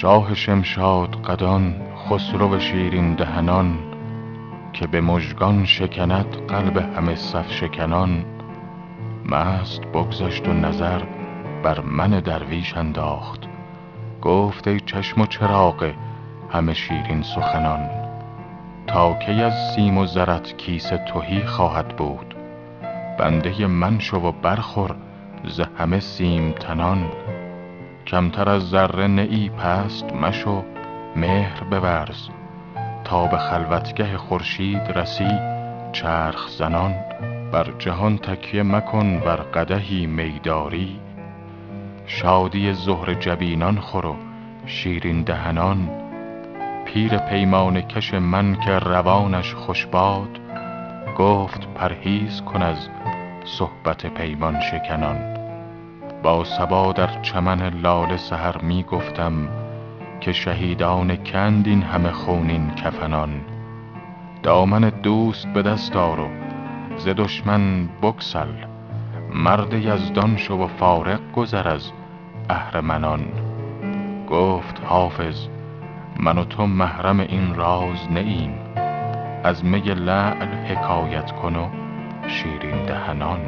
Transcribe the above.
شاه شمشاد قدان خسرو شیرین دهنان که به مژگان شکند قلب همه صف شکنان. مست بگذاشت و نظر بر من درویش انداخت. گفت ای چشم و چراغ همه شیرین سخنان. تا کی از سیم و زرت کیسه تهی خواهد بود؟ بنده من شو و برخور ز همه سیم تنان. کمتر از ذره نه پست مشو مهر بورز. تا به خلوتگه خورشید رسی چرخ زنان بر جهان تکیه مکن ور قدحی می داری شادی زهره جبینان خور و شیرین دهنان. پیر پیمانه کش من که روانش خوش باد. گفت پرهیز کن از صحبت پیمان شکنان. با صبا در چمن لاله سحر می گفتم که شهیدان کند این همه خونین کفنان. دامن دوست به دست آر و ز دشمن بگسل. مرد یزدان شو و فارغ گذر از اهرمنان گفت حافظ من و تو محرم این راز نه از می لعل حکایت کن و شیرین دهنان.